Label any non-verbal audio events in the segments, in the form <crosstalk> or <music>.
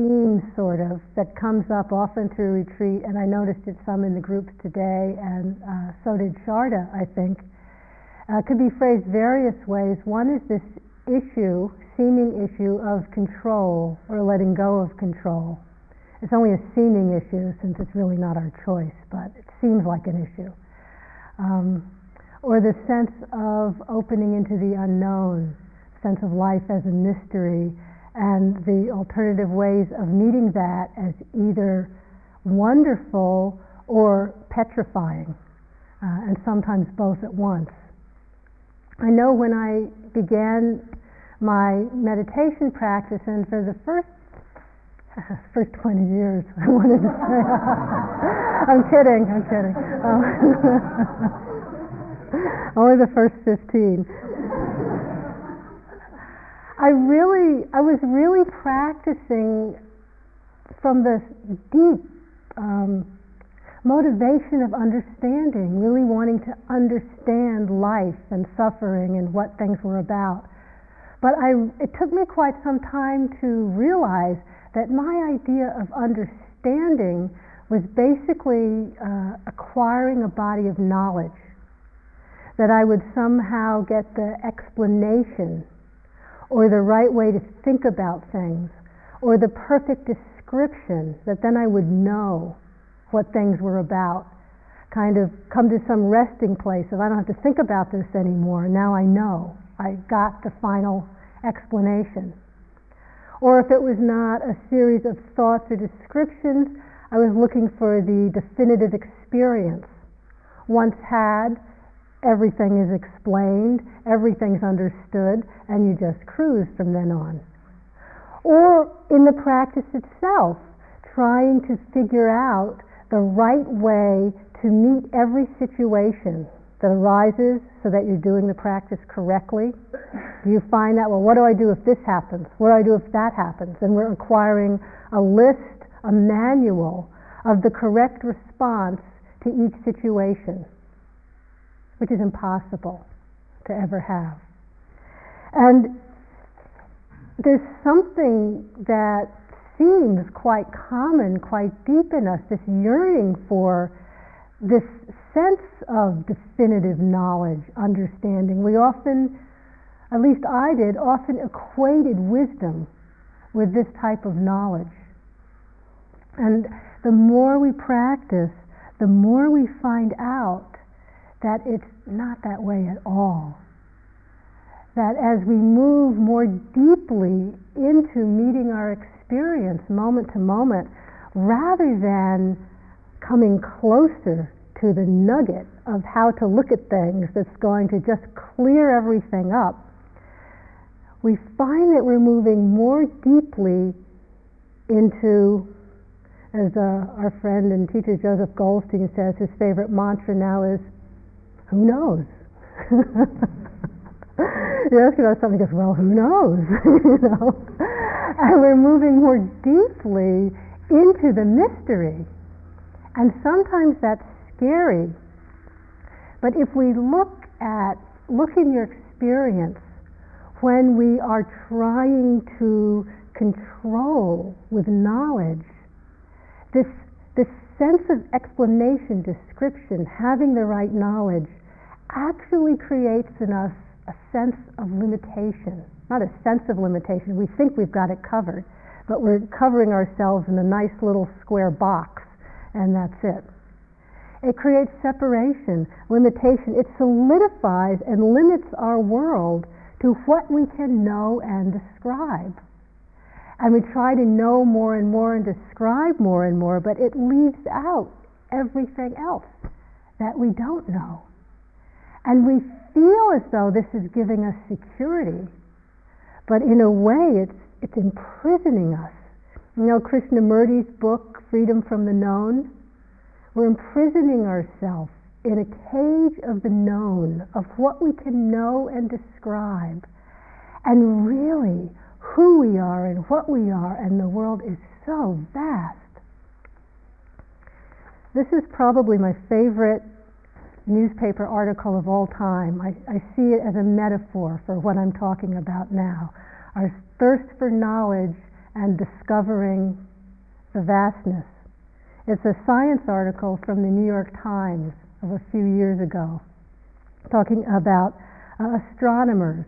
theme, sort of, that comes up often through retreat, and I noticed it some in the groups today, and uh, so did Sharda, I think. Uh, could be phrased various ways. One is this issue, seeming issue of control or letting go of control. It's only a seeming issue since it's really not our choice, but it seems like an issue. Um, or the sense of opening into the unknown, sense of life as a mystery, and the alternative ways of meeting that as either wonderful or petrifying, uh, and sometimes both at once. I know when I began my meditation practice, and for the first <laughs> first 20 years, <laughs> I wanted to say, <laughs> I'm kidding, I'm kidding. Um, only the first 15. I really, I was really practicing from this deep um, motivation of understanding, really wanting to understand life and suffering and what things were about. But I, it took me quite some time to realize that my idea of understanding was basically uh, acquiring a body of knowledge, that I would somehow get the explanation or the right way to think about things, or the perfect description that then I would know what things were about. Kind of come to some resting place of I don't have to think about this anymore. Now I know. I got the final explanation. Or if it was not a series of thoughts or descriptions, I was looking for the definitive experience. Once had, everything is explained, everything's understood, and you just cruise from then on. Or in the practice itself, trying to figure out the right way to meet every situation that arises so that you're doing the practice correctly? Do you find that, well, what do I do if this happens? What do I do if that happens? And we're acquiring a list, a manual of the correct response to each situation which is impossible to ever have. And there's something that seems quite common, quite deep in us, this yearning for this sense of definitive knowledge, understanding. We often, at least I did, often equated wisdom with this type of knowledge. And the more we practice, the more we find out that it's not that way at all. That as we move more deeply into meeting our experience moment to moment, rather than coming closer to the nugget of how to look at things that's going to just clear everything up, we find that we're moving more deeply into, as uh, our friend and teacher Joseph Goldstein says, his favorite mantra now is who knows? <laughs> you ask about something, goes, well, who knows? <laughs> you know, and we're moving more deeply into the mystery, and sometimes that's scary. But if we look at look in your experience when we are trying to control with knowledge this this sense of explanation, description, having the right knowledge actually creates in us a sense of limitation. Not a sense of limitation, we think we've got it covered, but we're covering ourselves in a nice little square box, and that's it. It creates separation, limitation. It solidifies and limits our world to what we can know and describe. And we try to know more and more and describe more and more, but it leaves out everything else that we don't know. And we feel as though this is giving us security, but in a way it's, it's imprisoning us. You know, Krishnamurti's book, Freedom from the Known? We're imprisoning ourselves in a cage of the known, of what we can know and describe. And really, who we are and what we are, and the world is so vast. This is probably my favorite newspaper article of all time. I, I see it as a metaphor for what I'm talking about now. Our thirst for knowledge and discovering the vastness. It's a science article from the New York Times of a few years ago talking about uh, astronomers.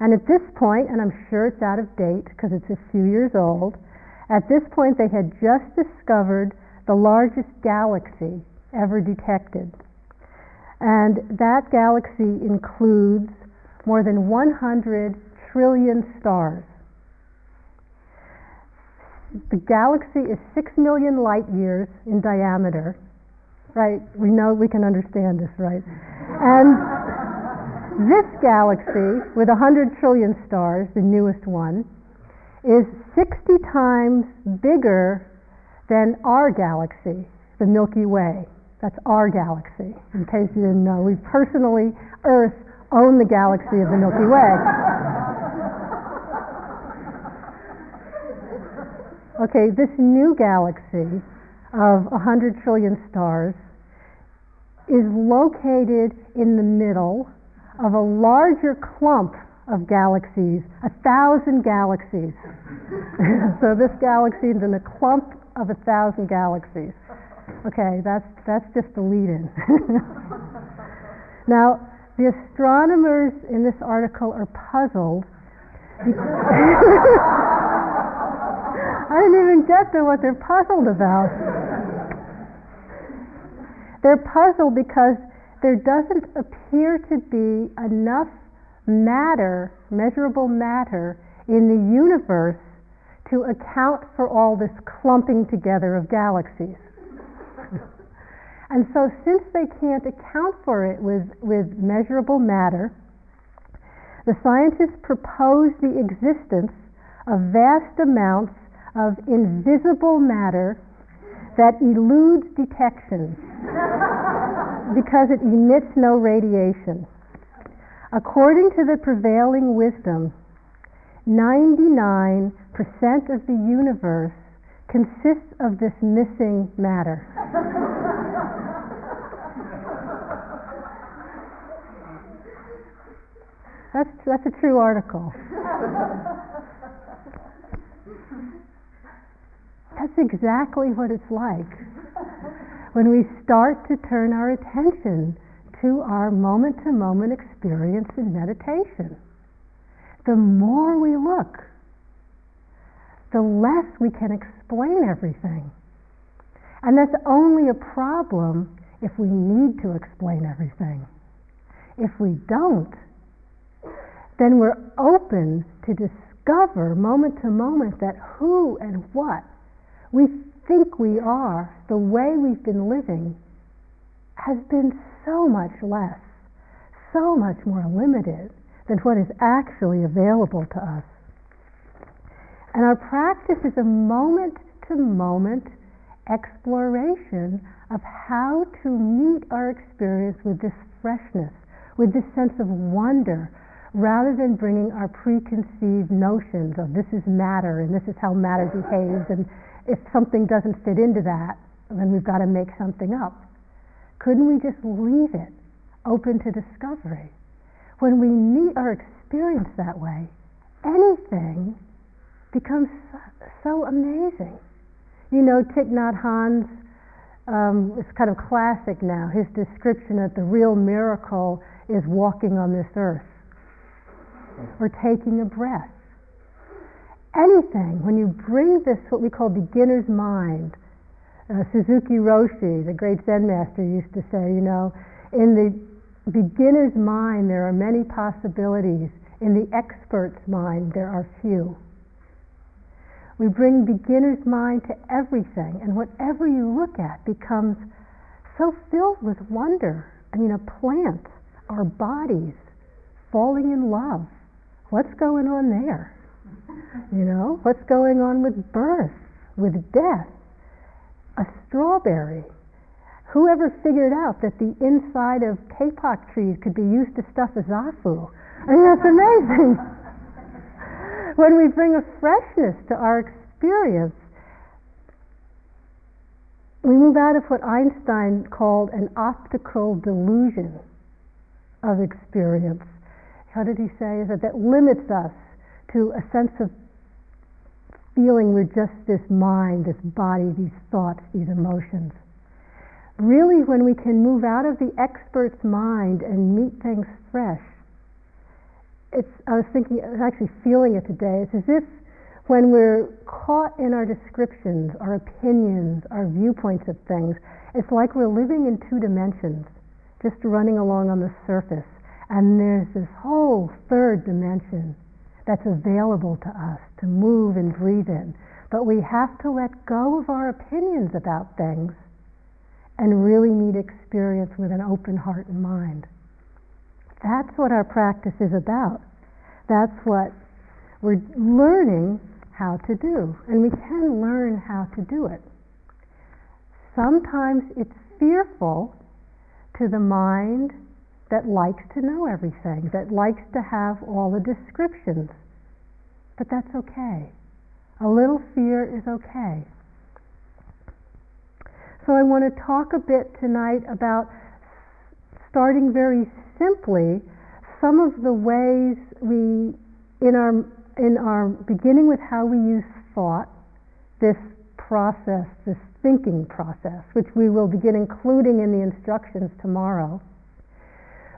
And at this point, and I'm sure it's out of date because it's a few years old, at this point they had just discovered the largest galaxy ever detected. And that galaxy includes more than 100 trillion stars. The galaxy is 6 million light years in diameter. Right? We know we can understand this, right? And this galaxy, with 100 trillion stars, the newest one, is 60 times bigger than our galaxy, the Milky Way. That's our galaxy, in case you didn't know. We personally, Earth, own the galaxy of the Milky Way. okay, this new galaxy of 100 trillion stars is located in the middle of a larger clump of galaxies, a thousand galaxies. <laughs> so this galaxy is in a clump of a thousand galaxies. Okay, that's that's just the lead-in. <laughs> now, the astronomers in this article are puzzled. <laughs> I didn't even get to what they're puzzled about. They're puzzled because there doesn't appear to be enough matter, measurable matter, in the universe to account for all this clumping together of galaxies. And so, since they can't account for it with, with measurable matter, the scientists propose the existence of vast amounts of invisible matter that eludes detection <laughs> because it emits no radiation. According to the prevailing wisdom, 99% of the universe consists of this missing matter. <laughs> That's, that's a true article. That's exactly what it's like when we start to turn our attention to our moment to moment experience in meditation. The more we look, the less we can explain everything. And that's only a problem if we need to explain everything. If we don't, then we're open to discover moment to moment that who and what we think we are, the way we've been living, has been so much less, so much more limited than what is actually available to us. And our practice is a moment to moment exploration of how to meet our experience with this freshness, with this sense of wonder, rather than bringing our preconceived notions of this is matter and this is how matter behaves and if something doesn't fit into that, then we've got to make something up. Couldn't we just leave it open to discovery? When we meet our experience that way, anything becomes so amazing. You know, Thich Nhat Hanh's, um, it's kind of classic now, his description that the real miracle is walking on this earth or taking a breath anything, when you bring this, what we call beginner's mind, uh, Suzuki Roshi, the great Zen master, used to say, you know, in the beginner's mind there are many possibilities, in the expert's mind there are few. We bring beginner's mind to everything, and whatever you look at becomes so filled with wonder. I mean, a plant, our bodies, falling in love. What's going on there? You know, what's going on with birth, with death? A strawberry. Whoever figured out that the inside of kapok trees could be used to stuff a zafu? I mean, that's amazing. <laughs> when we bring a freshness to our experience, we move out of what Einstein called an optical delusion of experience. How did he say? Is that that limits us to a sense of feeling we're just this mind, this body, these thoughts, these emotions. Really, when we can move out of the expert's mind and meet things fresh, it's, I was thinking, I was actually feeling it today. It's as if when we're caught in our descriptions, our opinions, our viewpoints of things, it's like we're living in two dimensions, just running along on the surface. And there's this whole third dimension that's available to us to move and breathe in. But we have to let go of our opinions about things and really meet experience with an open heart and mind. That's what our practice is about. That's what we're learning how to do. And we can learn how to do it. Sometimes it's fearful to the mind that likes to know everything, that likes to have all the descriptions. But that's okay. A little fear is okay. So I want to talk a bit tonight about starting very simply some of the ways we in our in our beginning with how we use thought, this process, this thinking process, which we will begin including in the instructions tomorrow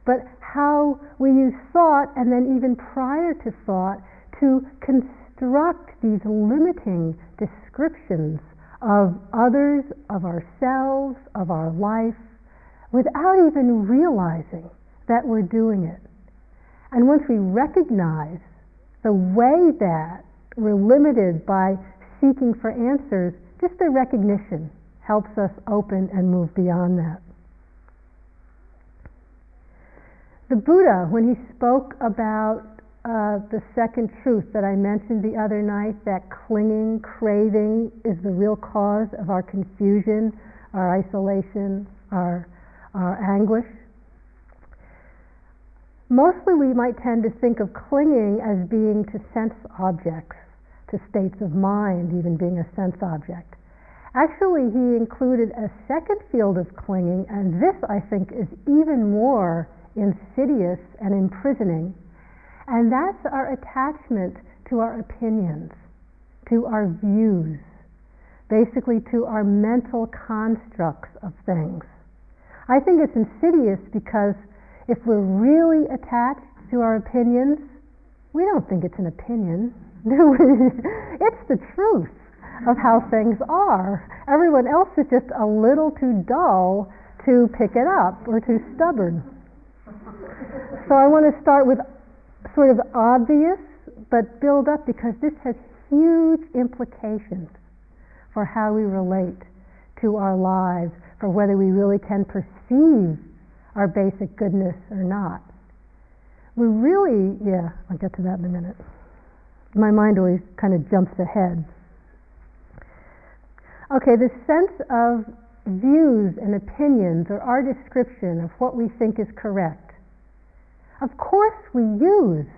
but how we use thought and then even prior to thought to construct these limiting descriptions of others, of ourselves, of our life, without even realizing that we're doing it. And once we recognize the way that we're limited by seeking for answers, just the recognition helps us open and move beyond that. The Buddha, when he spoke about uh, the second truth that I mentioned the other night, that clinging, craving is the real cause of our confusion, our isolation, our, our anguish. Mostly we might tend to think of clinging as being to sense objects, to states of mind, even being a sense object. Actually, he included a second field of clinging, and this, I think, is even more insidious and imprisoning, and that's our attachment to our opinions, to our views, basically to our mental constructs of things. I think it's insidious because if we're really attached to our opinions, we don't think it's an opinion, <laughs> do we? it's the truth of how things are. Everyone else is just a little too dull to pick it up or too stubborn. So I want to start with sort of obvious, but build up because this has huge implications for how we relate to our lives, for whether we really can perceive our basic goodness or not. We really, yeah, I'll get to that in a minute. My mind always kind of jumps ahead. Okay, the sense of views and opinions or our description of what we think is correct of course, we use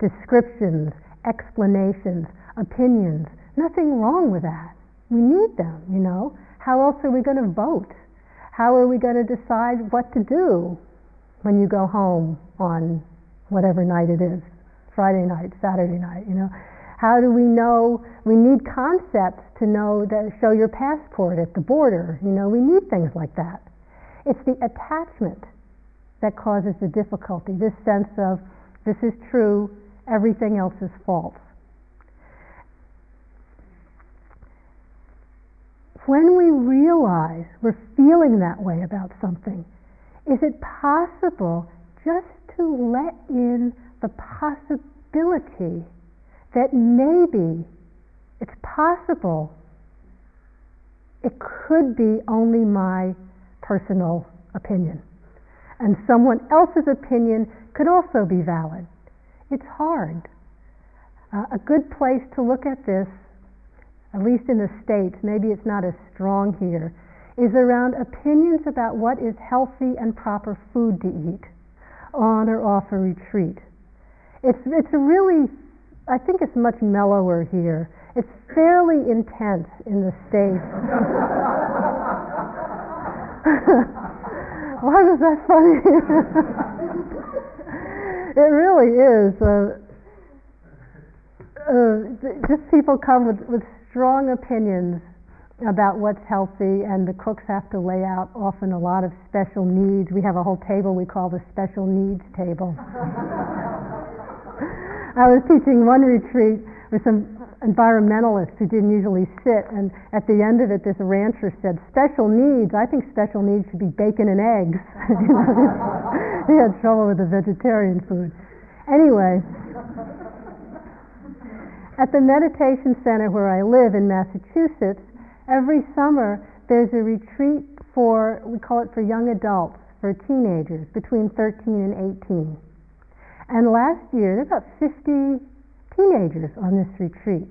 descriptions, explanations, opinions. Nothing wrong with that. We need them, you know. How else are we going to vote? How are we going to decide what to do when you go home on whatever night it is Friday night, Saturday night, you know? How do we know? We need concepts to know that show your passport at the border. You know, we need things like that. It's the attachment that causes the difficulty this sense of this is true, everything else is false. When we realize we're feeling that way about something, is it possible just to let in the possibility that maybe it's possible it could be only my personal opinion? And someone else's opinion could also be valid. It's hard. Uh, a good place to look at this, at least in the States, maybe it's not as strong here, is around opinions about what is healthy and proper food to eat on or off a retreat. It's, it's really, I think it's much mellower here. It's fairly intense in the States. <laughs> Why was that funny? it really is. Uh, uh, just people come with, with strong opinions about what's healthy, and the cooks have to lay out often a lot of special needs. We have a whole table we call the special needs table. <laughs> I was teaching one retreat with some environmentalists who didn't usually sit, and at the end of it, this rancher said, "Special needs. I think special needs should be bacon and eggs." <laughs> he had trouble with the vegetarian food. Anyway, at the meditation center where I live in Massachusetts, every summer there's a retreat for, we call it for young adults, for teenagers between 13 and 18. And last year, there were about 50 teenagers on this retreat.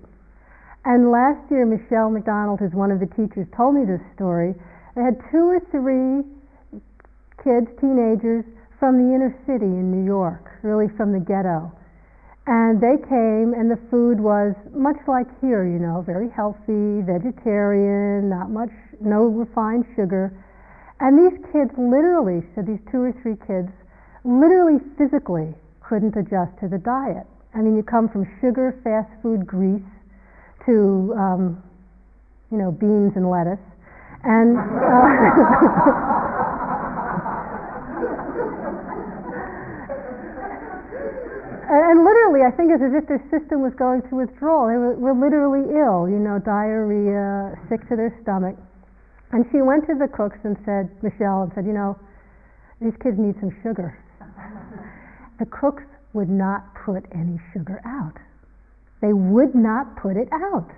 And last year, Michele McDonald, who's one of the teachers, told me this story. They had two or three kids, teenagers, from the inner city in New York, really from the ghetto. And they came, and the food was much like here, you know, very healthy, vegetarian, not much, no refined sugar. And these kids literally, said these two or three kids, literally physically couldn't adjust to the diet. I mean, you come from sugar, fast food, grease, to, um, you know, beans and lettuce. And. Uh, <laughs> and literally, I think it's as if their system was going through withdrawal. They were, were literally ill, you know, diarrhea, sick to their stomach. And she went to the cooks and said, Michele, and said, you know, these kids need some sugar. the cooks would not put any sugar out. They would not put it out.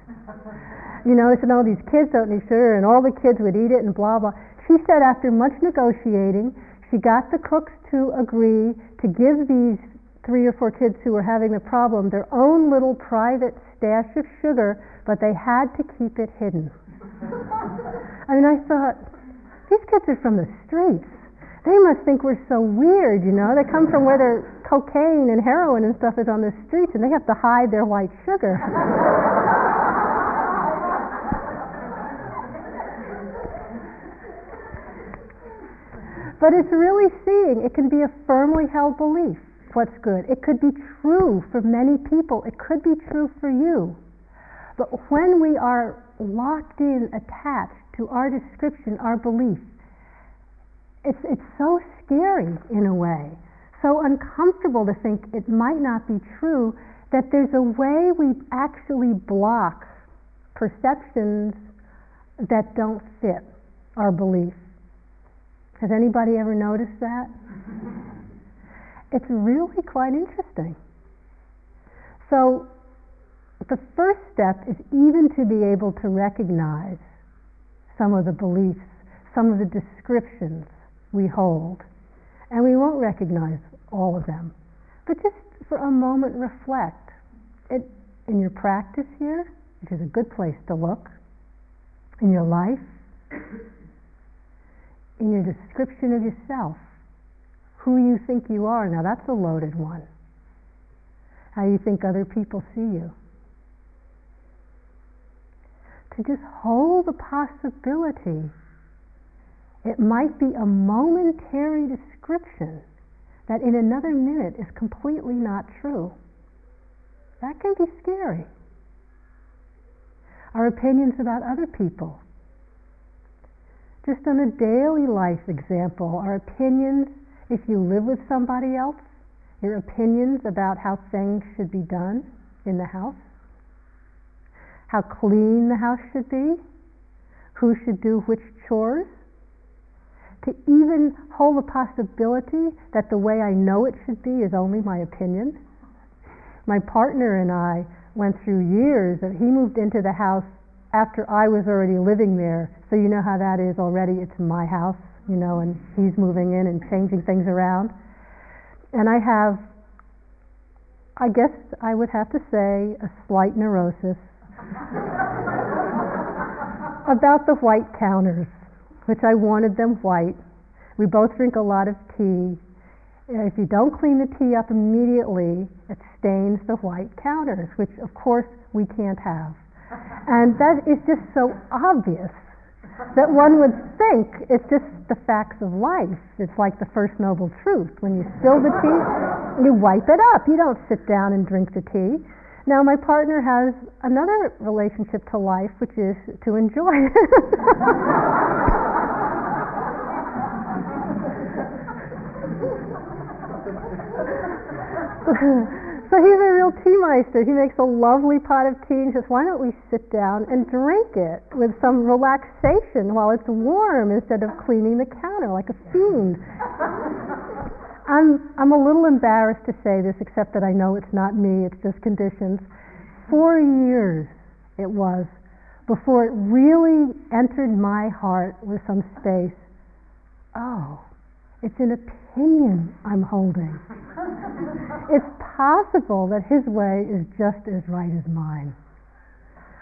You know, they said, no, these kids don't need sugar, and all the kids would eat it, and blah, blah. She said after much negotiating, she got the cooks to agree to give these three or four kids who were having the problem their own little private stash of sugar, but they had to keep it hidden. <laughs> I mean, I thought, these kids are from the streets. They must think we're so weird, you know? They come from where their cocaine and heroin and stuff is on the streets, and they have to hide their white sugar. but it's really seeing. It can be a firmly held belief what's good. It could be true for many people, it could be true for you. But when we are locked in, attached to our description, our belief, it's, it's so scary in a way, so uncomfortable to think it might not be true that there's a way we actually block perceptions that don't fit our belief. Has anybody ever noticed that? it's really quite interesting. So, the first step is even to be able to recognize some of the beliefs, some of the descriptions we hold. And we won't recognize all of them. But just for a moment, reflect. It, in your practice here, which is a good place to look, in your life, in your description of yourself who you think you are. Now that's a loaded one. How you think other people see you. To just hold the possibility it might be a momentary description that in another minute is completely not true. That can be scary. Our opinions about other people. Just on a daily life example, our opinions if you live with somebody else, your opinions about how things should be done in the house, how clean the house should be, who should do which chores, to even hold the possibility that the way I know it should be is only my opinion. My partner and I went through years that he moved into the house after I was already living there, so you know how that is already, it's my house you know, and he's moving in and changing things around. And I have, I guess I would have to say, a slight neurosis <laughs> about the white counters, which I wanted them white. We both drink a lot of tea. If you don't clean the tea up immediately, it stains the white counters, which of course we can't have. And that is just so obvious that one would think it's just the facts of life. It's like the first noble truth. When you spill the tea, you wipe it up. You don't sit down and drink the tea. Now, my partner has another relationship to life, which is to enjoy. <laughs> so he's a real tea meister. He makes a lovely pot of tea and says, why don't we sit down and drink it with some relaxation while it's warm instead of cleaning the counter like a fiend. I'm, I'm a little embarrassed to say this, except that I know it's not me, it's just conditions. Four years it was before it really entered my heart with some space. Oh, it's an opinion I'm holding. <laughs> it's possible that his way is just as right as mine.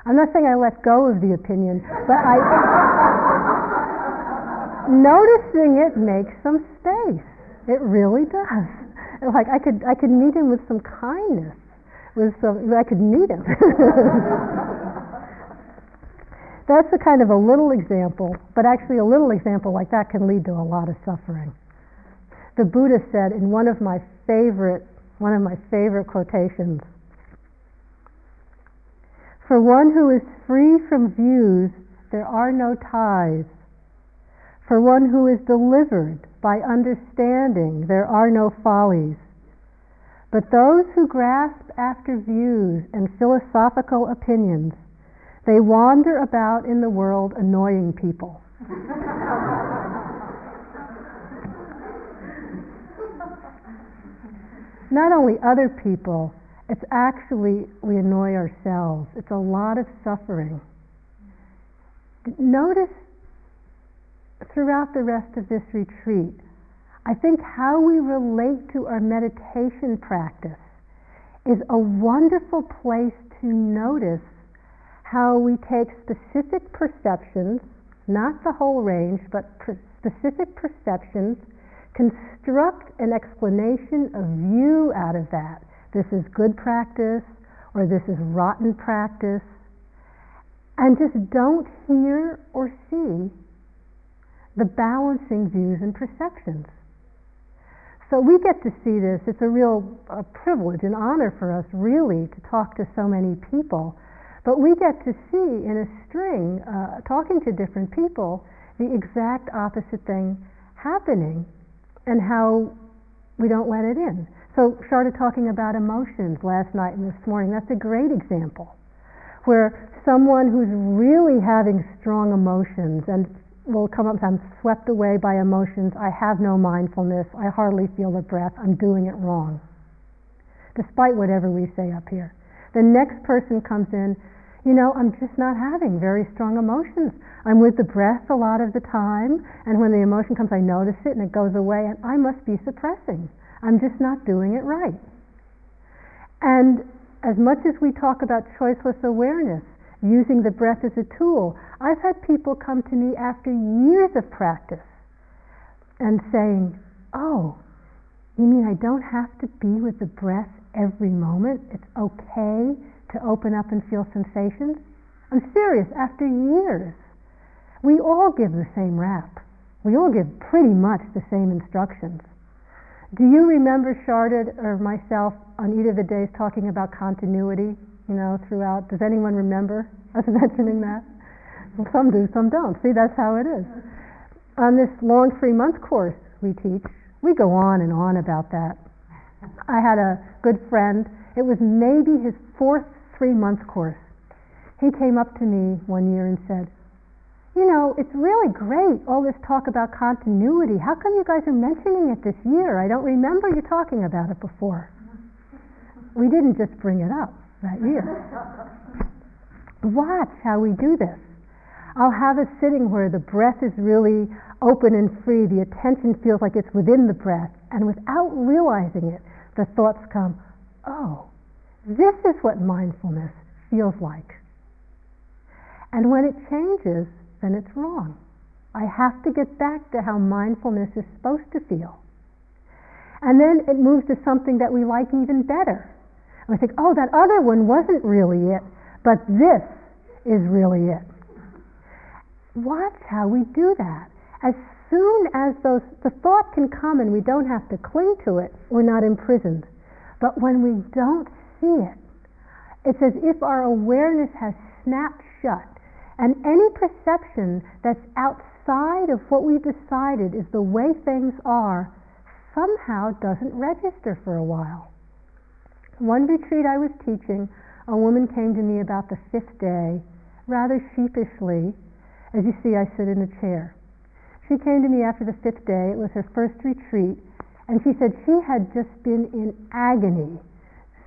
I'm not saying I let go of the opinion, but I. <laughs> <laughs> noticing it makes some space. It really does. Like I could, I could meet him with some kindness. With some, I could meet him. <laughs> That's a kind of a little example, but actually a little example like that can lead to a lot of suffering. The Buddha said in one of my favorite, one of my favorite quotations, for one who is free from views, there are no ties. For one who is delivered by understanding, there are no follies. But those who grasp after views and philosophical opinions, they wander about in the world annoying people. <laughs> Not only other people, it's actually we annoy ourselves. It's a lot of suffering. Notice throughout the rest of this retreat, I think how we relate to our meditation practice is a wonderful place to notice how we take specific perceptions, not the whole range, but specific perceptions, construct an explanation, a view out of that. This is good practice, or this is rotten practice, and just don't hear or see the balancing views and perceptions. So we get to see this. It's a real a privilege and honor for us, really, to talk to so many people. But we get to see in a string, uh, talking to different people, the exact opposite thing happening and how we don't let it in. So, started talking about emotions last night and this morning. That's a great example where someone who's really having strong emotions and will come up I'm swept away by emotions. I have no mindfulness. I hardly feel the breath. I'm doing it wrong. Despite whatever we say up here. The next person comes in, you know, I'm just not having very strong emotions. I'm with the breath a lot of the time, and when the emotion comes, I notice it and it goes away, and I must be suppressing. I'm just not doing it right. And as much as we talk about choiceless awareness, using the breath as a tool, I've had people come to me after years of practice and saying, Oh, you mean I don't have to be with the breath every moment? It's okay to open up and feel sensations? I'm serious, after years. We all give the same rap. We all give pretty much the same instructions. Do you remember Sharda or myself on either of the days talking about continuity, you know, throughout? Does anyone remember <laughs> us mentioning that? Some do, some don't. See, that's how it is. On this long three month course we teach, we go on and on about that. I had a good friend, it was maybe his fourth three month course. He came up to me one year and said, You know, it's really great, all this talk about continuity. How come you guys are mentioning it this year? I don't remember you talking about it before. We didn't just bring it up that year. Watch how we do this. I'll have a sitting where the breath is really open and free, the attention feels like it's within the breath, and without realizing it, the thoughts come, oh, this is what mindfulness feels like. And when it changes, then it's wrong. I have to get back to how mindfulness is supposed to feel. And then it moves to something that we like even better. We think, oh, that other one wasn't really it, but this is really it. Watch how we do that. As soon as those, the thought can come and we don't have to cling to it, we're not imprisoned. But when we don't see it, It's as if our awareness has snapped shut, and any perception that's outside of what we've decided is the way things are somehow doesn't register for a while. One retreat I was teaching, a woman came to me about the fifth day, rather sheepishly. As you see, I sit in a chair. She came to me after the fifth day, it was her first retreat, and she said she had just been in agony,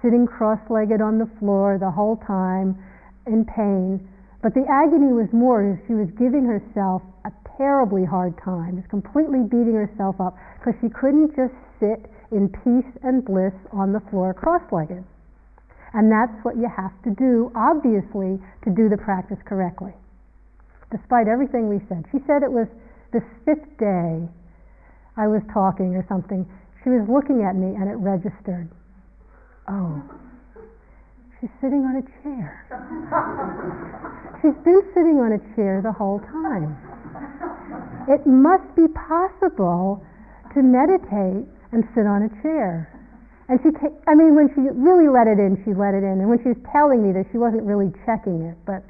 sitting cross legged on the floor the whole time in pain. But the agony was more she was giving herself a terribly hard time, just completely beating herself up because she couldn't just sit in peace and bliss on the floor cross legged. And that's what you have to do, obviously, to do the practice correctly. Despite everything we said. She said it was the fifth day I was talking or something, she was looking at me and it registered. Oh, she's sitting on a chair. <laughs> she's been sitting on a chair the whole time. It must be possible to meditate and sit on a chair. And she, ta- I mean, when she really let it in, she let it in. And when she was telling me that, she wasn't really checking it. But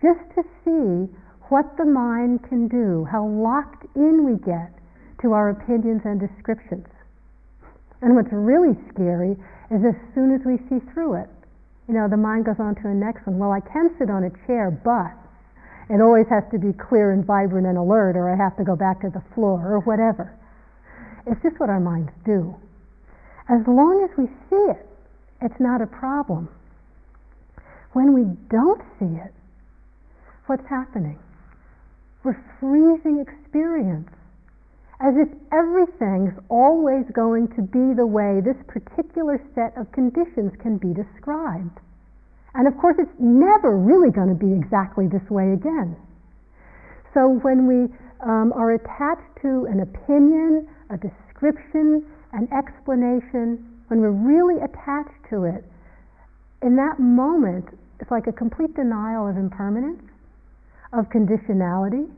just to see what the mind can do, how locked in we get to our opinions and descriptions. And what's really scary is as soon as we see through it, you know, the mind goes on to the next one. Well, I can sit on a chair, but it always has to be clear and vibrant and alert, or I have to go back to the floor, or whatever. It's just what our minds do. As long as we see it, it's not a problem. When we don't see it, what's happening? We're freezing experience as if everything's always going to be the way this particular set of conditions can be described. And of course, it's never really going to be exactly this way again. So when we um, are attached to an opinion, a description, an explanation, when we're really attached to it, in that moment, it's like a complete denial of impermanence, of conditionality,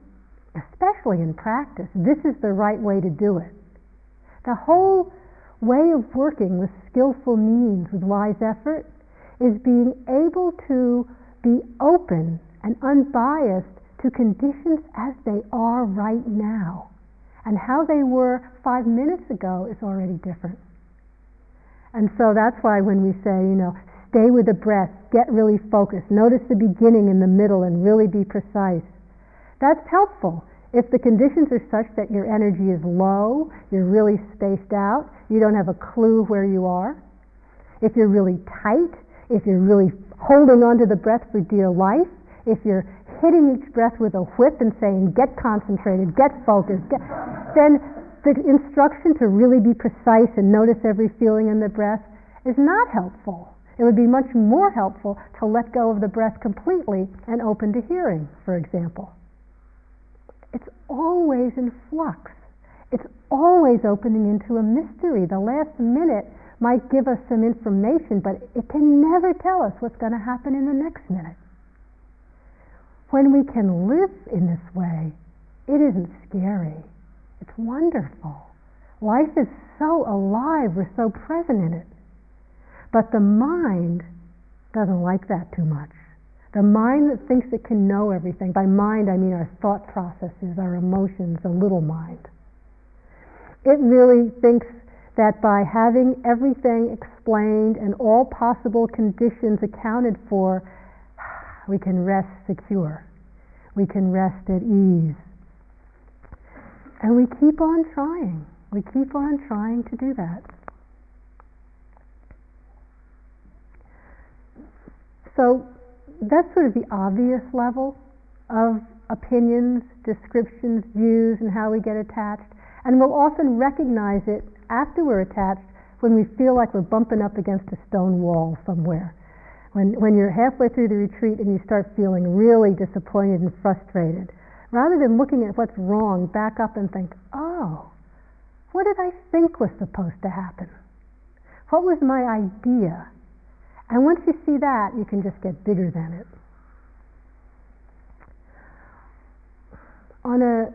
especially in practice, this is the right way to do it. The whole way of working with skillful means, with wise effort, is being able to be open and unbiased to conditions as they are right now. And how they were five minutes ago is already different. And so that's why when we say, you know, stay with the breath, get really focused, notice the beginning and the middle, and really be precise that's helpful. If the conditions are such that your energy is low, you're really spaced out, you don't have a clue where you are, if you're really tight, if you're really holding on to the breath for dear life, if you're hitting each breath with a whip and saying, get concentrated, get focused, get, then the instruction to really be precise and notice every feeling in the breath is not helpful. It would be much more helpful to let go of the breath completely and open to hearing, for example it's always in flux. It's always opening into a mystery. The last minute might give us some information, but it can never tell us what's going to happen in the next minute. When we can live in this way, it isn't scary. It's wonderful. Life is so alive, we're so present in it. But the mind doesn't like that too much. The mind that thinks it can know everything, by mind I mean our thought processes, our emotions, the little mind. It really thinks that by having everything explained and all possible conditions accounted for, we can rest secure. We can rest at ease. And we keep on trying. We keep on trying to do that. So that's sort of the obvious level of opinions, descriptions, views, and how we get attached. And we'll often recognize it after we're attached when we feel like we're bumping up against a stone wall somewhere. When, when you're halfway through the retreat and you start feeling really disappointed and frustrated, rather than looking at what's wrong, back up and think, oh, what did I think was supposed to happen? What was my idea? And once you see that, you can just get bigger than it. On a,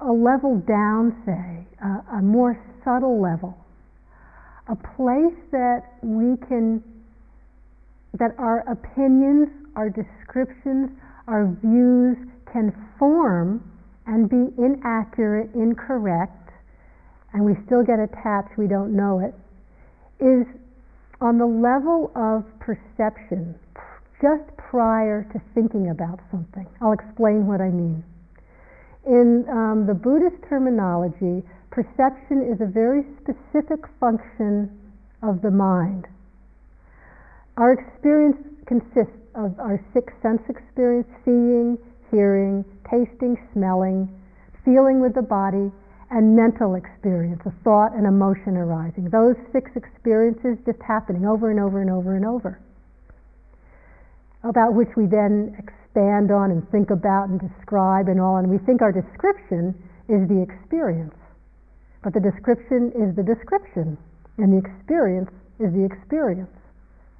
a level down, say, a, a more subtle level, a place that we can that our opinions, our descriptions, our views can form and be inaccurate, incorrect, and we still get attached, we don't know it, is on the level of perception, just prior to thinking about something. I'll explain what I mean. In um, the Buddhist terminology, perception is a very specific function of the mind. Our experience consists of our six sense experience seeing, hearing, tasting, smelling, feeling with the body, and mental experience, a thought and emotion arising. Those six experiences just happening over and over and over and over, about which we then expand on and think about and describe and all, and we think our description is the experience. But the description is the description, and the experience is the experience.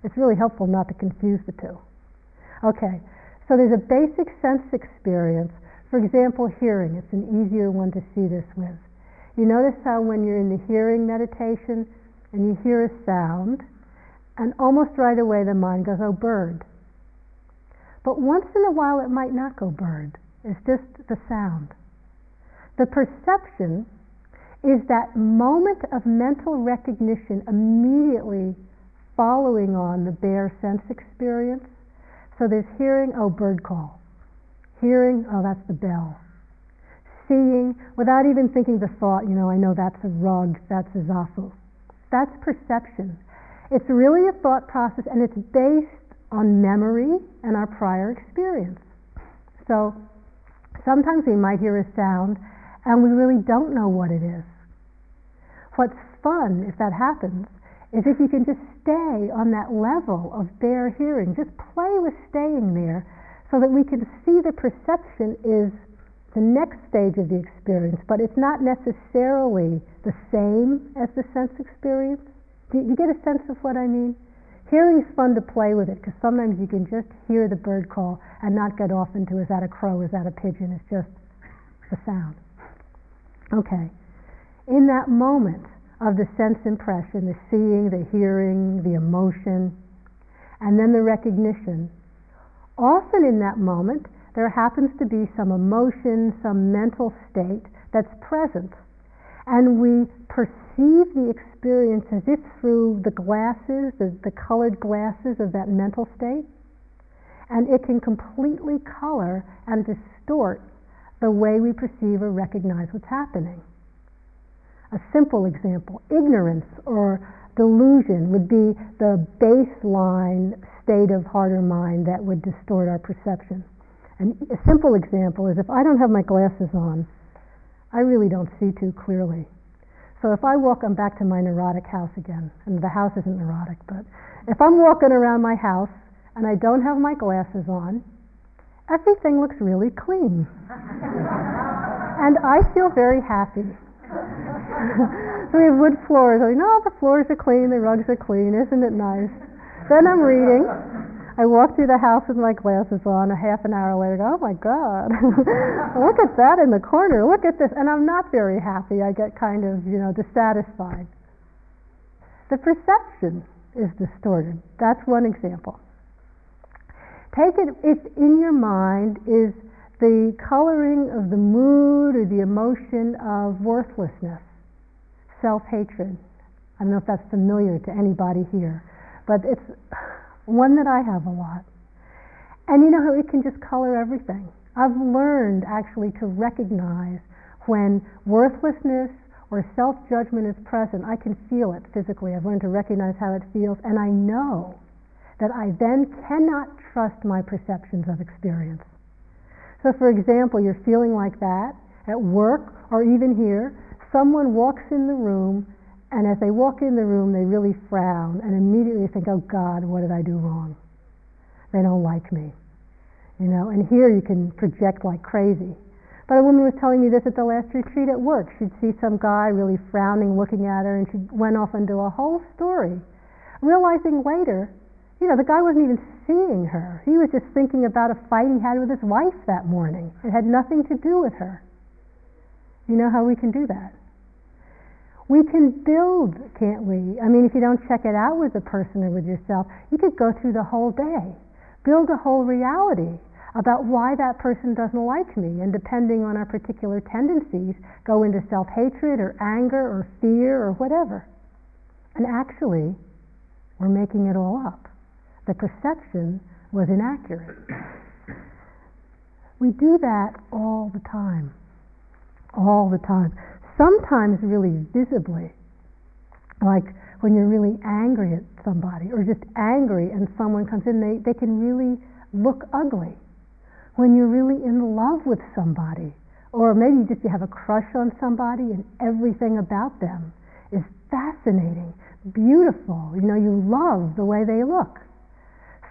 It's really helpful not to confuse the two. Okay, so there's a basic sense experience for example, hearing, it's an easier one to see this with. You notice how when you're in the hearing meditation and you hear a sound, and almost right away the mind goes, oh, bird. But once in a while it might not go bird, it's just the sound. The perception is that moment of mental recognition immediately following on the bare sense experience. So there's hearing, oh, bird call. Hearing, oh, that's the bell. Seeing, without even thinking the thought, you know, I know that's a rug, that's a zafu. That's perception. It's really a thought process and it's based on memory and our prior experience. So sometimes we might hear a sound and we really don't know what it is. What's fun, if that happens, is if you can just stay on that level of bare hearing, just play with staying there so that we can see the perception is the next stage of the experience, but it's not necessarily the same as the sense experience. Do you get a sense of what I mean? Hearing is fun to play with it because sometimes you can just hear the bird call and not get off into is that a crow, is that a pigeon? It's just the sound. Okay. In that moment of the sense impression, the seeing, the hearing, the emotion, and then the recognition, often in that moment, there happens to be some emotion, some mental state that's present. And we perceive the experience as if through the glasses, the, the colored glasses of that mental state. And it can completely color and distort the way we perceive or recognize what's happening. A simple example ignorance or delusion would be the baseline state of heart or mind that would distort our perception. And a simple example is if I don't have my glasses on, I really don't see too clearly. So if I walk, I'm back to my neurotic house again. And the house isn't neurotic, but if I'm walking around my house and I don't have my glasses on, everything looks really clean. <laughs> and I feel very happy. <laughs> so we have wood floors. I mean, no, the floors are clean, the rugs are clean, isn't it nice? Then I'm reading. I walk through the house with my glasses on. A half an hour later, oh my God, <laughs> look at that in the corner. Look at this, and I'm not very happy. I get kind of, you know, dissatisfied. The perception is distorted. That's one example. Take it if in your mind is the coloring of the mood or the emotion of worthlessness, self hatred. I don't know if that's familiar to anybody here but it's one that I have a lot. And you know how it can just color everything. I've learned actually to recognize when worthlessness or self judgment is present, I can feel it physically. I've learned to recognize how it feels, and I know that I then cannot trust my perceptions of experience. So, for example, you're feeling like that at work or even here, someone walks in the room and as they walk in the room, they really frown and immediately think, oh God, what did I do wrong? They don't like me. You know, and here you can project like crazy. But a woman was telling me this at the last retreat at work. She'd see some guy really frowning, looking at her, and she went off into a whole story, realizing later, you know, the guy wasn't even seeing her. He was just thinking about a fight he had with his wife that morning. It had nothing to do with her. You know how we can do that? We can build, can't we? I mean, if you don't check it out with a person or with yourself, you could go through the whole day, build a whole reality about why that person doesn't like me, and depending on our particular tendencies, go into self hatred or anger or fear or whatever. And actually, we're making it all up. The perception was inaccurate. We do that all the time. All the time sometimes really visibly, like when you're really angry at somebody or just angry and someone comes in, they, they can really look ugly. When you're really in love with somebody, or maybe you just you have a crush on somebody and everything about them is fascinating, beautiful. You know, you love the way they look.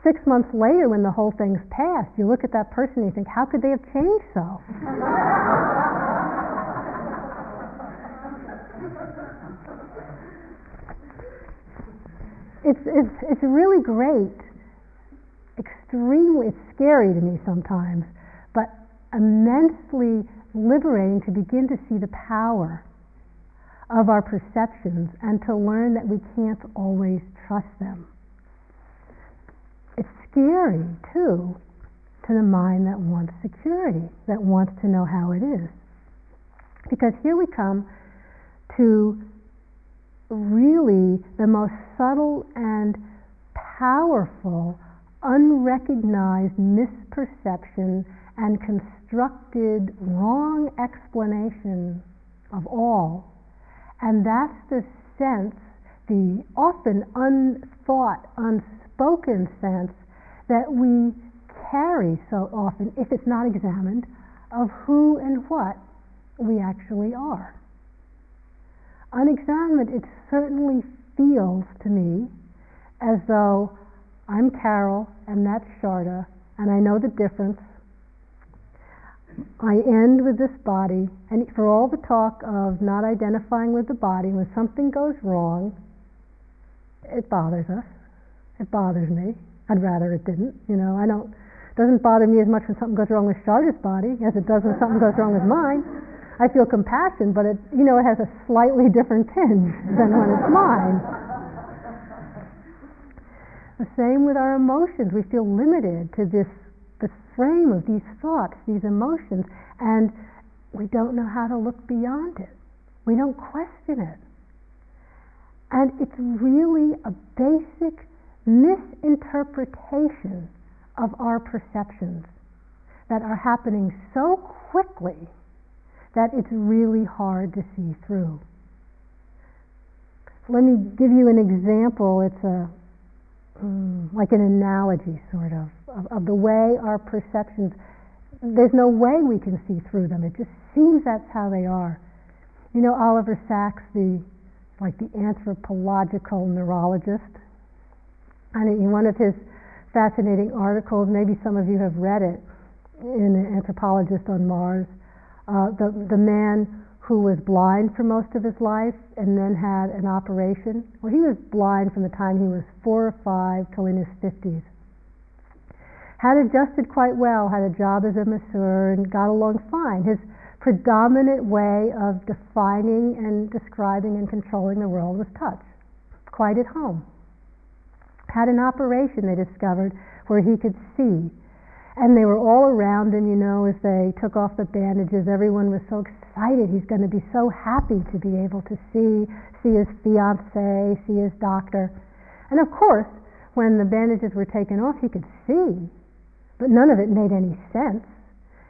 Six months later, when the whole thing's passed, you look at that person and you think, how could they have changed so? <laughs> it's, it's, it's really great, extremely, it's scary to me sometimes, but immensely liberating to begin to see the power of our perceptions and to learn that we can't always trust them. It's scary, too, to the mind that wants security, that wants to know how it is. Because here we come to really the most subtle and powerful, unrecognized misperception and constructed wrong explanation of all. And that's the sense, the often unthought, unspoken sense that we carry so often, if it's not examined, of who and what we actually are unexamined, it certainly feels to me as though I'm Carol and that's Sharda, and I know the difference. I end with this body, and for all the talk of not identifying with the body, when something goes wrong, it bothers us. It bothers me. I'd rather it didn't. You know, I don't. Doesn't bother me as much when something goes wrong with Sharda's body as it does when something goes wrong with mine. I feel compassion, but it, you know, it has a slightly different tinge than when it's mine. The same with our emotions. We feel limited to this, this frame of these thoughts, these emotions, and we don't know how to look beyond it. We don't question it. And it's really a basic misinterpretation of our perceptions that are happening so quickly that it's really hard to see through. Let me give you an example. It's a um, like an analogy, sort of, of, of the way our perceptions. There's no way we can see through them. It just seems that's how they are. You know Oliver Sacks, the like the anthropological neurologist. And in one of his fascinating articles, maybe some of you have read it, in an anthropologist on Mars uh, the, the man who was blind for most of his life and then had an operation. Well, he was blind from the time he was four or five till in his 50s. Had adjusted quite well, had a job as a masseur, and got along fine. His predominant way of defining and describing and controlling the world was touch, quite at home. Had an operation, they discovered, where he could see and they were all around him, you know, as they took off the bandages. Everyone was so excited. He's going to be so happy to be able to see, see his fiance, see his doctor. And of course, when the bandages were taken off, he could see, but none of it made any sense.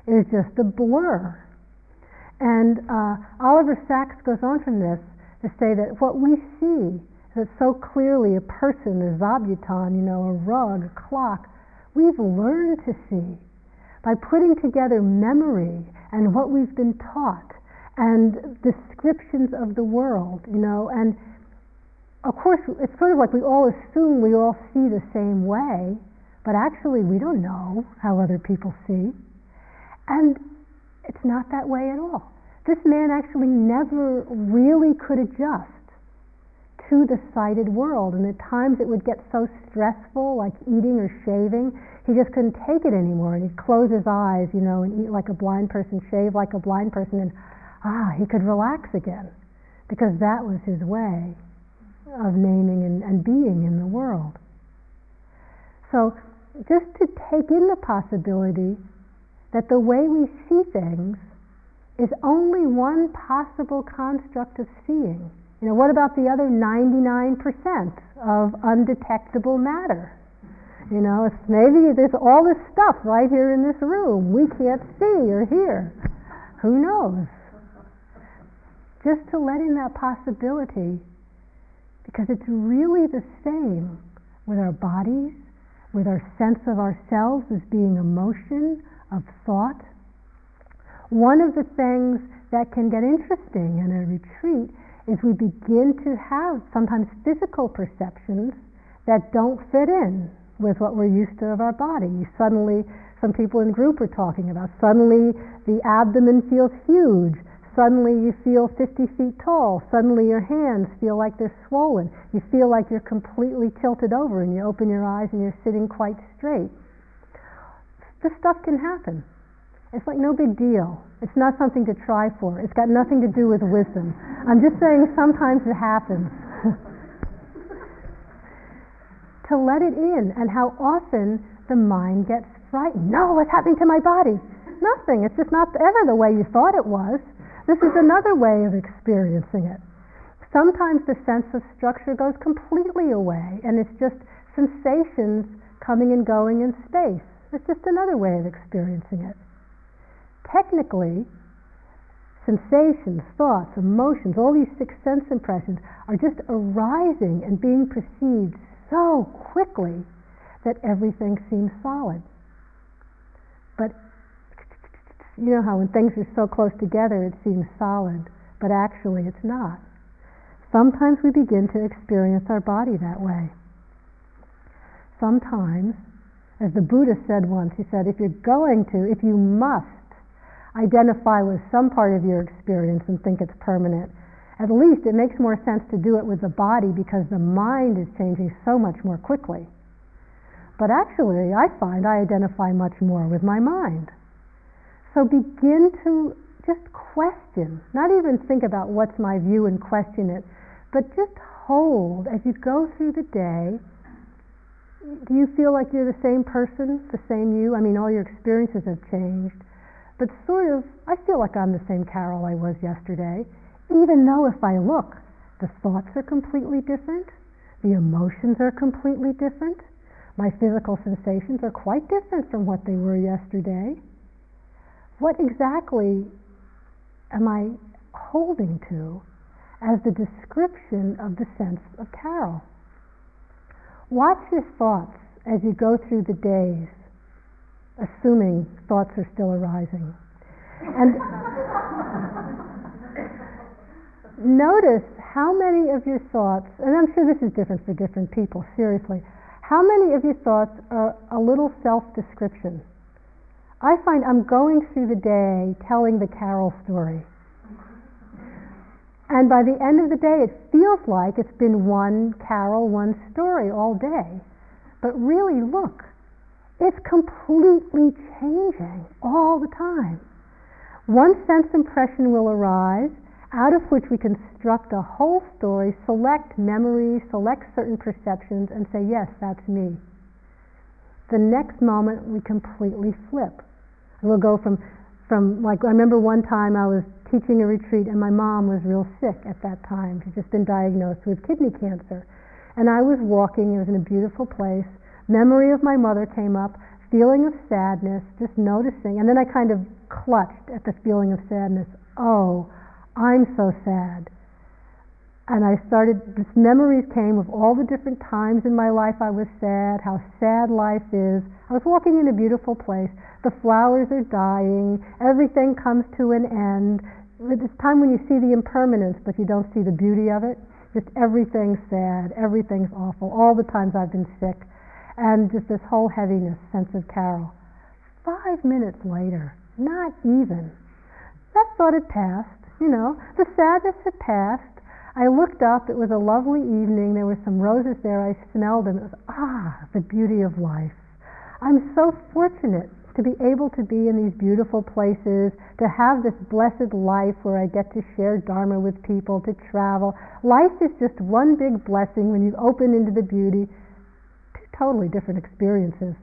It was just a blur. And uh, Oliver Sacks goes on from this to say that what we see that so clearly a person, a zabuton, you know, a rug, a clock, we've learned to see by putting together memory and what we've been taught and descriptions of the world, you know, and of course it's sort of like we all assume we all see the same way, but actually we don't know how other people see. And it's not that way at all. This man actually never really could adjust to the sighted world. And at times it would get so stressful, like eating or shaving, he just couldn't take it anymore. And he'd close his eyes, you know, and eat like a blind person, shave like a blind person, and ah, he could relax again. because that was his way of naming and, and being in the world. So just to take in the possibility that the way we see things is only one possible construct of seeing. You know, what about the other 99% of undetectable matter? You know, maybe there's all this stuff right here in this room we can't see or hear. Who knows? Just to let in that possibility, because it's really the same with our bodies, with our sense of ourselves as being emotion, of thought. One of the things that can get interesting in a retreat is we begin to have sometimes physical perceptions that don't fit in with what we're used to of our body. Suddenly, some people in group are talking about, suddenly the abdomen feels huge, Suddenly you feel 50 feet tall. Suddenly your hands feel like they're swollen. You feel like you're completely tilted over and you open your eyes and you're sitting quite straight. This stuff can happen. It's like no big deal. It's not something to try for. It's got nothing to do with wisdom. I'm just saying sometimes it happens. <laughs> to let it in and how often the mind gets frightened. No, what's happening to my body? Nothing. It's just not ever the way you thought it was. This is another way of experiencing it. Sometimes the sense of structure goes completely away and it's just sensations coming and going in space. It's just another way of experiencing it. Technically, sensations, thoughts, emotions, all these six sense impressions are just arising and being perceived so quickly that everything seems solid. But you know how when things are so close together it seems solid, but actually it's not. Sometimes we begin to experience our body that way. Sometimes, as the Buddha said once, he said, if you're going to, if you must identify with some part of your experience and think it's permanent, at least it makes more sense to do it with the body because the mind is changing so much more quickly. But actually, I find I identify much more with my mind. So begin to just question, not even think about what's my view and question it, but just hold as you go through the day. Do you feel like you're the same person, the same you? I mean, all your experiences have changed, but sort of, I feel like I'm the same Carol I was yesterday, even though if I look, the thoughts are completely different, the emotions are completely different, my physical sensations are quite different from what they were yesterday what exactly am I holding to as the description of the sense of Carol? Watch your thoughts as you go through the days, assuming thoughts are still arising. And notice how many of your thoughts, and I'm sure this is different for different people, seriously, how many of your thoughts are a little self description? I find I'm going through the day telling the Carol story. And by the end of the day, it feels like it's been one Carol, one story all day. But really, look, it's completely changing all the time. One sense impression will arise, out of which we construct a whole story, select memories, select certain perceptions, and say, yes, that's me. The next moment, we completely flip. We'll go from, from like, I remember one time I was teaching a retreat and my mom was real sick at that time. She'd just been diagnosed with kidney cancer. And I was walking, it was in a beautiful place. Memory of my mother came up, feeling of sadness, just noticing. And then I kind of clutched at the feeling of sadness. Oh, I'm so sad and I started, this memories came of all the different times in my life I was sad, how sad life is. I was walking in a beautiful place. The flowers are dying. Everything comes to an end. It's time when you see the impermanence, but you don't see the beauty of it. Just everything's sad. Everything's awful. All the times I've been sick. And just this whole heaviness, sense of Carol. Five minutes later, not even. That thought had passed, you know. The sadness had passed I looked up, it was a lovely evening, there were some roses there, I smelled them, it was, ah, the beauty of life. I'm so fortunate to be able to be in these beautiful places, to have this blessed life where I get to share Dharma with people, to travel. Life is just one big blessing when you open into the beauty. Totally different experiences,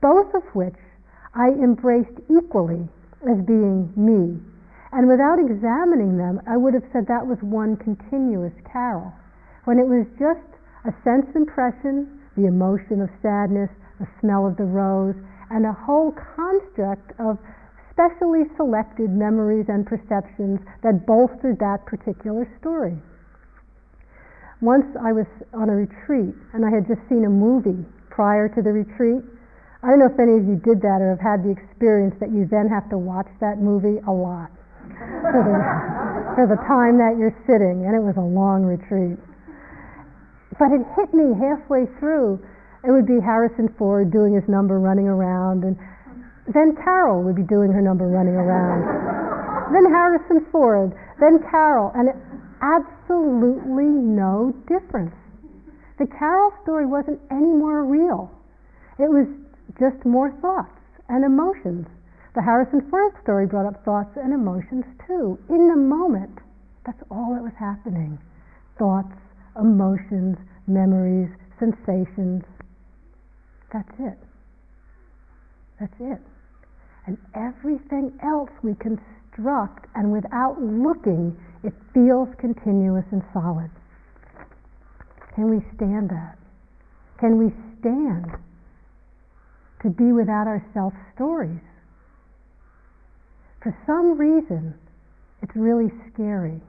both of which I embraced equally as being me. And without examining them, I would have said that was one continuous carol. When it was just a sense impression, the emotion of sadness, the smell of the rose, and a whole construct of specially selected memories and perceptions that bolstered that particular story. Once I was on a retreat and I had just seen a movie prior to the retreat. I don't know if any of you did that or have had the experience that you then have to watch that movie a lot for the, for the time that you're sitting, and it was a long retreat. But it hit me halfway through it would be Harrison Ford doing his number running around, and then Carol would be doing her number running around. then Harrison Ford, then Carol, and it, absolutely no difference. The Carol story wasn't any more real. It was just more thoughts and emotions. The Harrison Ford story brought up thoughts and emotions too. In the moment, that's all that was happening. Thoughts, emotions, memories, sensations, that's it. That's it. And everything else we and without looking, it feels continuous and solid. Can we stand that? Can we stand to be without our self stories? For some reason, it's really scary.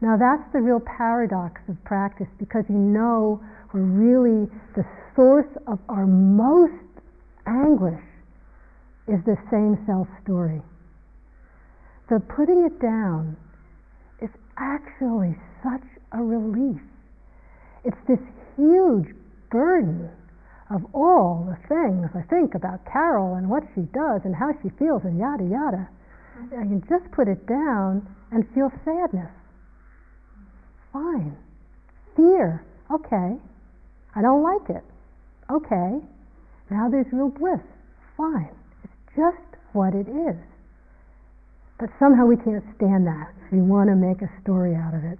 Now, that's the real paradox of practice because you know we're really the source of our most anguish is the same self story. So putting it down is actually such a relief. It's this huge burden of all the things I think about Carol and what she does and how she feels and yada yada. I can just put it down and feel sadness. Fine. Fear. Okay. I don't like it. Okay, now there's real bliss. Fine. It's just what it is. But somehow we can't stand that. We want to make a story out of it.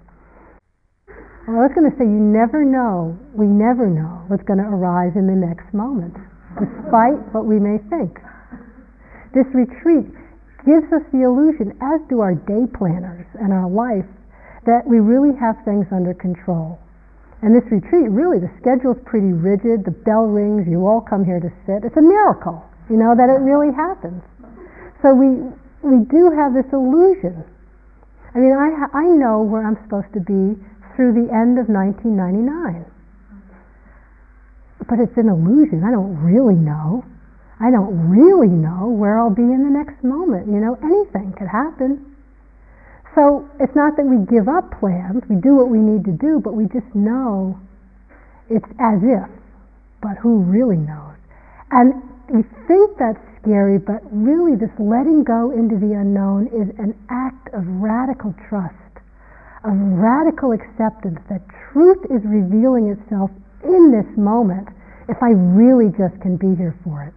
Well, I was going to say, you never know, we never know what's going to arise in the next moment, despite what we may think. This retreat gives us the illusion, as do our day planners and our life, that we really have things under control. And this retreat, really, the schedule's pretty rigid. The bell rings. You all come here to sit. It's a miracle, you know, that it really happens. So we we do have this illusion. I mean, I I know where I'm supposed to be through the end of 1999, but it's an illusion. I don't really know. I don't really know where I'll be in the next moment. You know, anything could happen. So it's not that we give up plans, we do what we need to do, but we just know it's as if, but who really knows? And we think that's scary, but really this letting go into the unknown is an act of radical trust, of radical acceptance that truth is revealing itself in this moment if I really just can be here for it.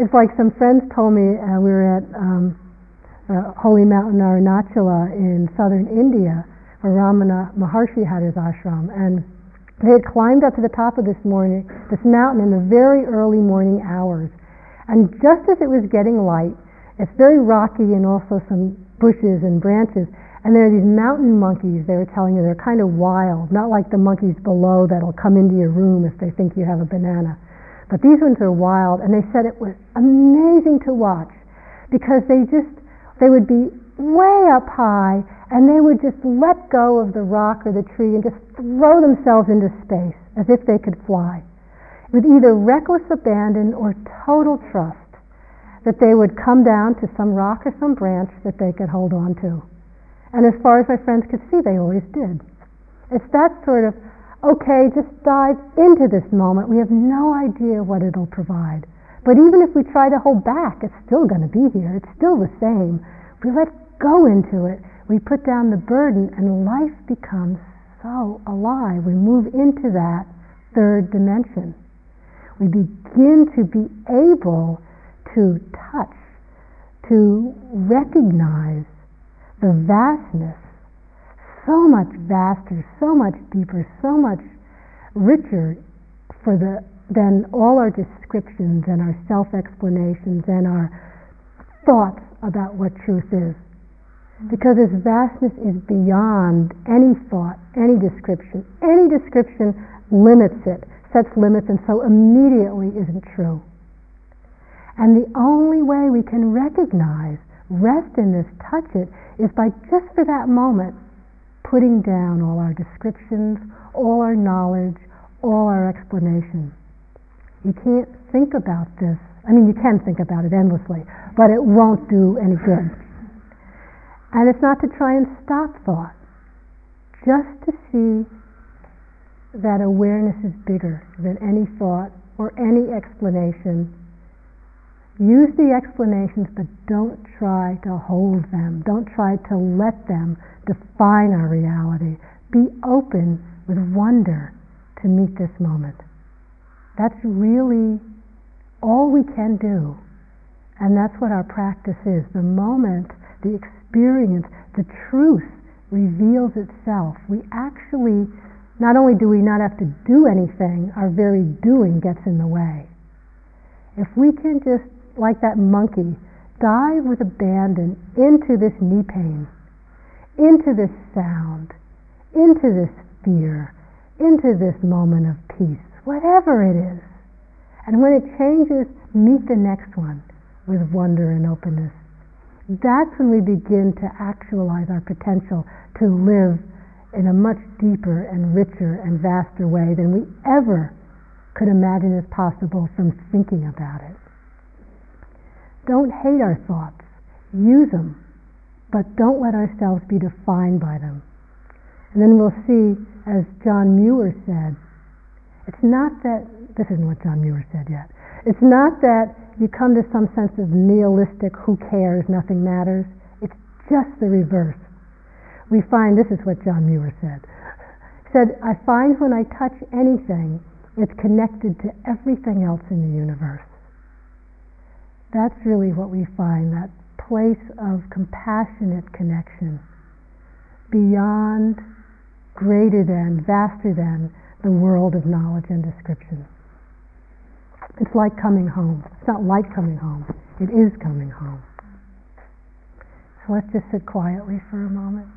It's like some friends told me uh, we were at um, uh, holy mountain Arunachala in southern India, where Ramana Maharshi had his ashram. And they had climbed up to the top of this morning, this mountain in the very early morning hours. And just as it was getting light, it's very rocky and also some bushes and branches. And there are these mountain monkeys, they were telling you, they're kind of wild, not like the monkeys below that'll come into your room if they think you have a banana. But these ones are wild, and they said it was amazing to watch because they just they would be way up high and they would just let go of the rock or the tree and just throw themselves into space as if they could fly with either reckless abandon or total trust that they would come down to some rock or some branch that they could hold on to. And as far as my friends could see, they always did. It's that sort of, okay, just dive into this moment. We have no idea what it'll provide. But even if we try to hold back, it's still going to be here. It's still the same. We let go into it. We put down the burden, and life becomes so alive. We move into that third dimension. We begin to be able to touch, to recognize the vastness, so much vaster, so much deeper, so much richer for the than all our descriptions and our self-explanations and our thoughts about what truth is. Because its vastness is beyond any thought, any description. Any description limits it, sets limits, and so immediately isn't true. And the only way we can recognize, rest in this, touch it, is by just for that moment putting down all our descriptions, all our knowledge, all our explanations. You can't think about this. I mean, you can think about it endlessly, but it won't do any good. And it's not to try and stop thought, just to see that awareness is bigger than any thought or any explanation. Use the explanations, but don't try to hold them. Don't try to let them define our reality. Be open with wonder to meet this moment. That's really all we can do. And that's what our practice is. The moment, the experience, the truth reveals itself, we actually, not only do we not have to do anything, our very doing gets in the way. If we can just, like that monkey, dive with abandon into this knee pain, into this sound, into this fear, into this moment of peace, whatever it is. And when it changes, meet the next one with wonder and openness. That's when we begin to actualize our potential to live in a much deeper and richer and vaster way than we ever could imagine as possible from thinking about it. Don't hate our thoughts, use them, but don't let ourselves be defined by them. And then we'll see, as John Muir said, it's not that, this isn't what John Muir said yet, it's not that you come to some sense of nihilistic, who cares, nothing matters. It's just the reverse. We find, this is what John Muir said, he said, I find when I touch anything, it's connected to everything else in the universe. That's really what we find, that place of compassionate connection beyond, greater than, vaster than the world of knowledge and description. It's like coming home. It's not like coming home, it is coming home. So let's just sit quietly for a moment.